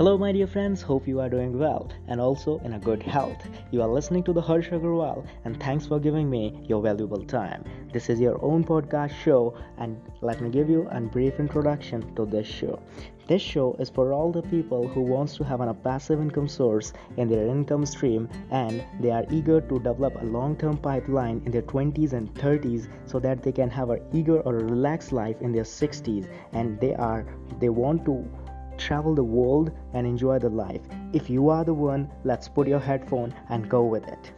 Hello, my dear friends. Hope you are doing well and also in a good health. You are listening to the Harsh Agarwal, and thanks for giving me your valuable time. This is your own podcast show, and let me give you a brief introduction to this show. This show is for all the people who wants to have a passive income source in their income stream and they are eager to develop a long-term pipeline in their 20s and 30s so that they can have a eager or relaxed life in their 60s and they are they want to travel the world and enjoy the life. If you are the one, let's put your headphone and go with it.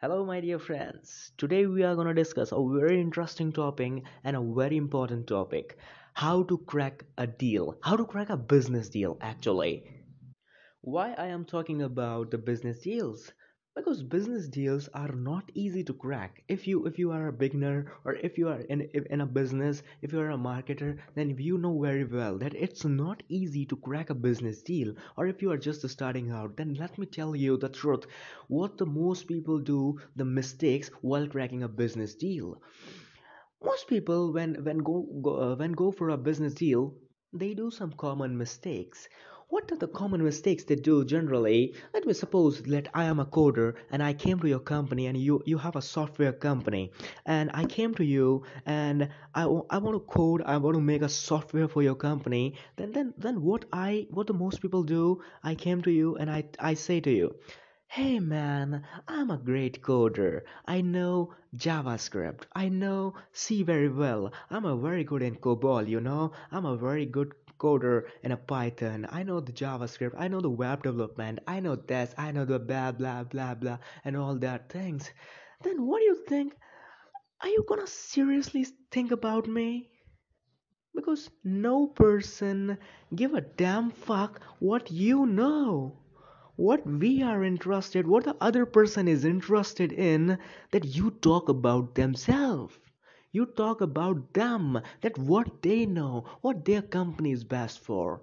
Hello, my dear friends. Today we are going to discuss a very interesting topic and a very important topic how to crack a deal, how to crack a business deal, actually why I am talking about the business deals? Because business deals are not easy to crack. If you if you are a beginner or if you are in in a business, if you are a marketer, then you know very well that it's not easy to crack a business deal. Or if you are just starting out, then let me tell you the truth. What the most people do, the mistakes while cracking a business deal. Most people when when go, go uh, when go for a business deal, they do some common mistakes what are the common mistakes they do generally let me suppose that i am a coder and i came to your company and you you have a software company and i came to you and i, I want to code i want to make a software for your company then then then what i what the most people do i came to you and i i say to you Hey man, I'm a great coder. I know JavaScript. I know C very well. I'm a very good in COBOL, you know. I'm a very good coder in a Python. I know the JavaScript. I know the web development. I know this. I know the blah blah blah blah and all that things. Then what do you think? Are you gonna seriously think about me? Because no person give a damn fuck what you know what we are interested what the other person is interested in that you talk about themselves you talk about them, that what they know, what their company is best for.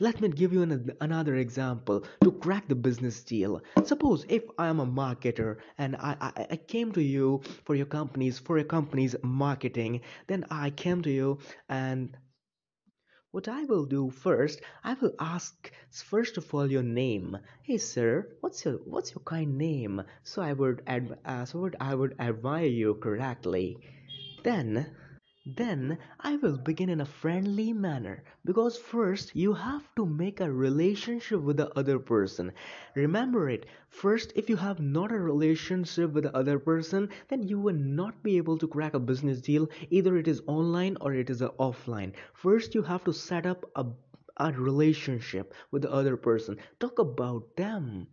Let me give you an, another example to crack the business deal. Suppose if I am a marketer and I, I, I came to you for your company's for your company's marketing, then I came to you and what I will do first, I will ask first of all your name. Hey sir, what's your what's your kind name? So I would ad, uh, so I would admire you correctly. Then then I will begin in a friendly manner because first you have to make a relationship with the other person. Remember it. First, if you have not a relationship with the other person, then you will not be able to crack a business deal. Either it is online or it is offline. First, you have to set up a a relationship with the other person. Talk about them.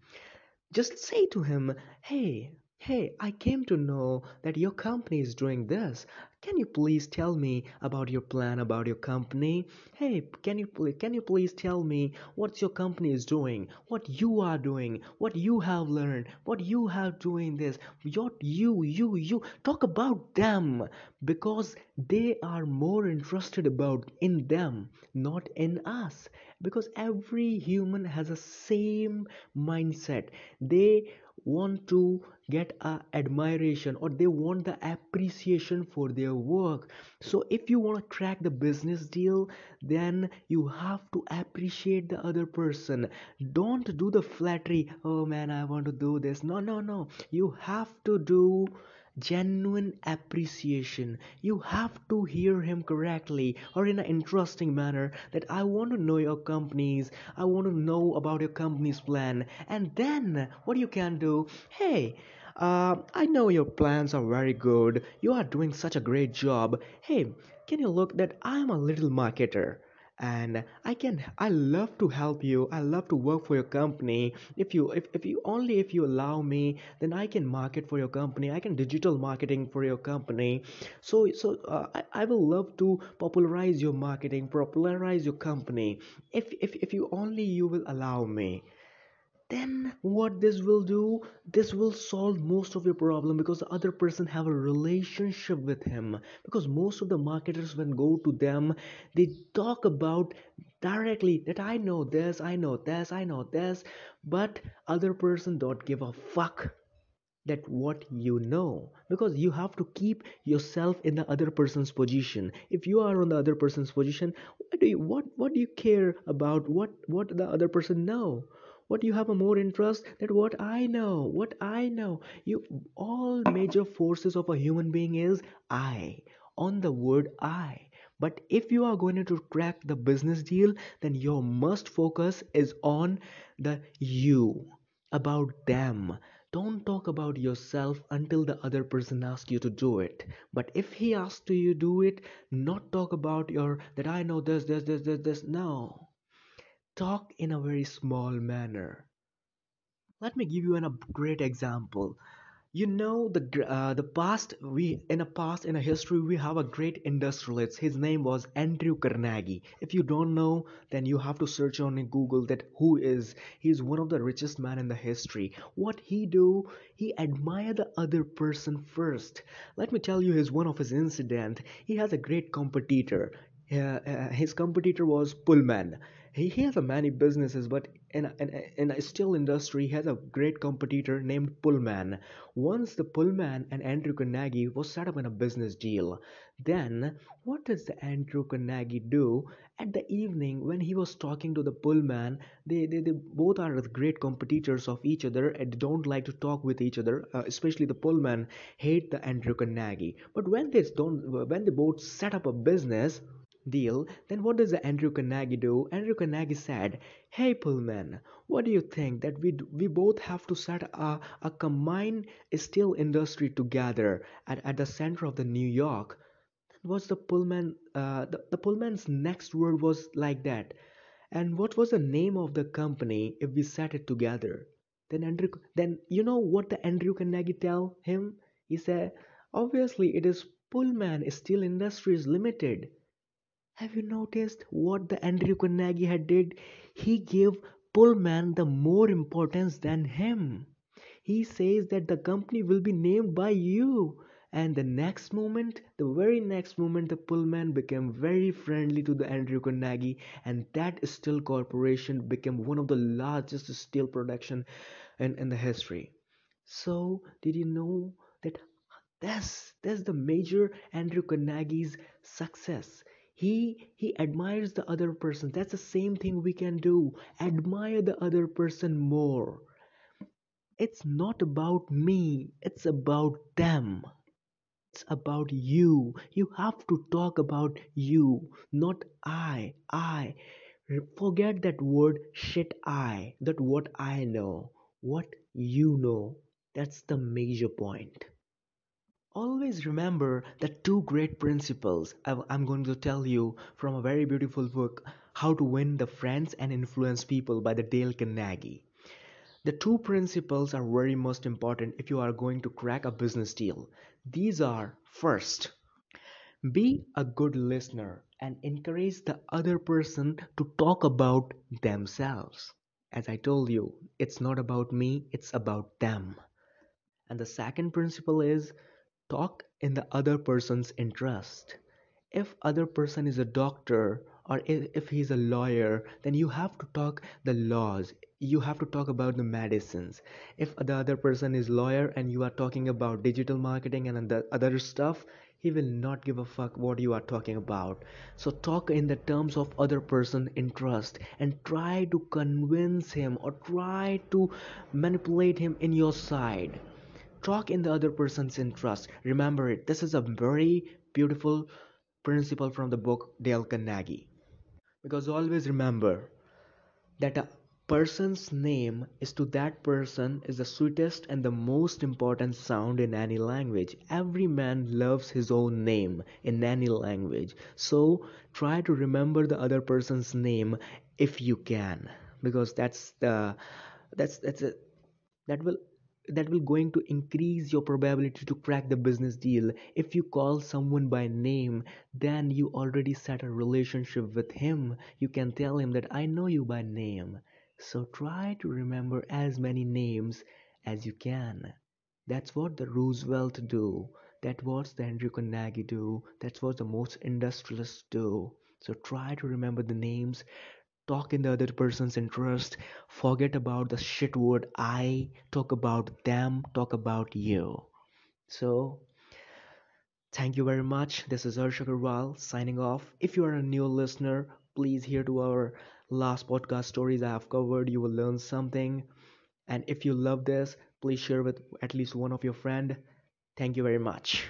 Just say to him, hey, Hey, I came to know that your company is doing this. Can you please tell me about your plan about your company? Hey, can you please can you please tell me what your company is doing, what you are doing, what you have learned, what you have doing this, what you you you talk about them because they are more interested about in them, not in us. Because every human has a same mindset. They want to get a admiration or they want the appreciation for their work. So if you want to crack the business deal then you have to appreciate the other person. Don't do the flattery oh man i want to do this. No no no. You have to do genuine appreciation. You have to hear him correctly or in an interesting manner that I want to know your companies, I want to know about your company's plan. And then what you can do, hey, uh, I know your plans are very good. You are doing such a great job. Hey, can you look that I'm a little marketer? And i can i love to help you. I love to work for your company. If you if, if you only if you allow me then i can market for your company. I can digital marketing for your company. So so uh, I, I will love to popularize your marketing popularize your company. If if, if you only you will allow me then what this will do this will solve most of your problem because the other person have a relationship with him. Because most of the marketers when go to them they talk about directly that i know this i know this i know this but other person don't give a fuck that what you know because you have to keep yourself in the other person's position. If you are on the other person's position what do you what what do you care about what what the other person know what you have a more interest that what i know what i know. You all major forces of a human being is i on the word i. But if you are going to crack the business deal then your must focus is on the you about them. Don't talk about yourself until the other person asks you to do it. But if he asks to you do it not talk about your that i know this this this this this. No talk in a very small manner. Let me give you an, a great example. You know the uh, the past we in a past in a history we have a great industrialist. His name was andrew carnegie. If you don't know then you have to search on google that who is. He's one of the richest man in the history. What he do he admire the other person first. Let me tell you his one of his incident. He has a great competitor uh, uh, his competitor was pullman. He, he has a many businesses but in in, in a steel industry he has a great competitor named pullman. Once the pullman and andrew carnegie was set up in a business deal then what does the andrew carnegie do? At the evening when he was talking to the pullman they, they, they both are great competitors of each other and don't like to talk with each other uh, especially the pullman hate the andrew carnegie. But when they don't when they both set up a business deal, then what does Andrew Carnegie do? Andrew Carnegie said, Hey Pullman, what do you think that we we both have to set a, a combined steel industry together at, at the center of the New York? What's the Pullman uh, the, the Pullman's next word was like that. And what was the name of the company if we set it together? Then Andrew then you know what the Andrew Carnegie tell him? He said, Obviously it is Pullman Steel Industries Limited. Have you noticed what the Andrew Carnegie had did? He gave Pullman the more importance than him. He says that the company will be named by you. And the next moment, the very next moment, the Pullman became very friendly to the Andrew Carnegie, and that steel corporation became one of the largest steel production in, in the history. So, did you know that that's that's the major Andrew Carnegie's success. He he admires the other person. That's the same thing we can do. Admire the other person more. It's not about me, it's about them. It's about you. You have to talk about you, not I. I. Forget that word shit I. That what I know. What you know. That's the major point. Always remember the two great principles I'm going to tell you from a very beautiful book, How to Win the Friends and Influence People by the Dale Carnegie. The two principles are very most important if you are going to crack a business deal. These are first, be a good listener and encourage the other person to talk about themselves. As I told you, it's not about me, it's about them. And the second principle is talk in the other person's interest. If other person is a doctor or if he's a lawyer then you have to talk the laws. You have to talk about the medicines. If the other person is lawyer and you are talking about digital marketing and the other stuff he will not give a fuck what you are talking about. So talk in the terms of other person interest and try to convince him or try to manipulate him in your side talk in the other person's interest. Remember it. This is a very beautiful principle from the book dale carnegie. Because always remember that a person's name is to that person is the sweetest and the most important sound in any language. Every man loves his own name in any language. So try to remember the other person's name if you can. Because that's the that's that's a, that will that will going to increase your probability to crack the business deal if you call someone by name then you already set a relationship with him you can tell him that i know you by name So try to remember as many names as you can. That's what the Roosevelt do. That's what the Andrew Carnegie do. That's what the most industrialists do. So try to remember the names. Talk in the other person's interest. Forget about the shit word I. Talk about them. Talk about you. So thank you very much. This is Harsh Agarwal signing off. If you are a new listener, please hear to our last podcast stories I have covered. You will learn something. And if you love this, please share with at least one of your friend. Thank you very much.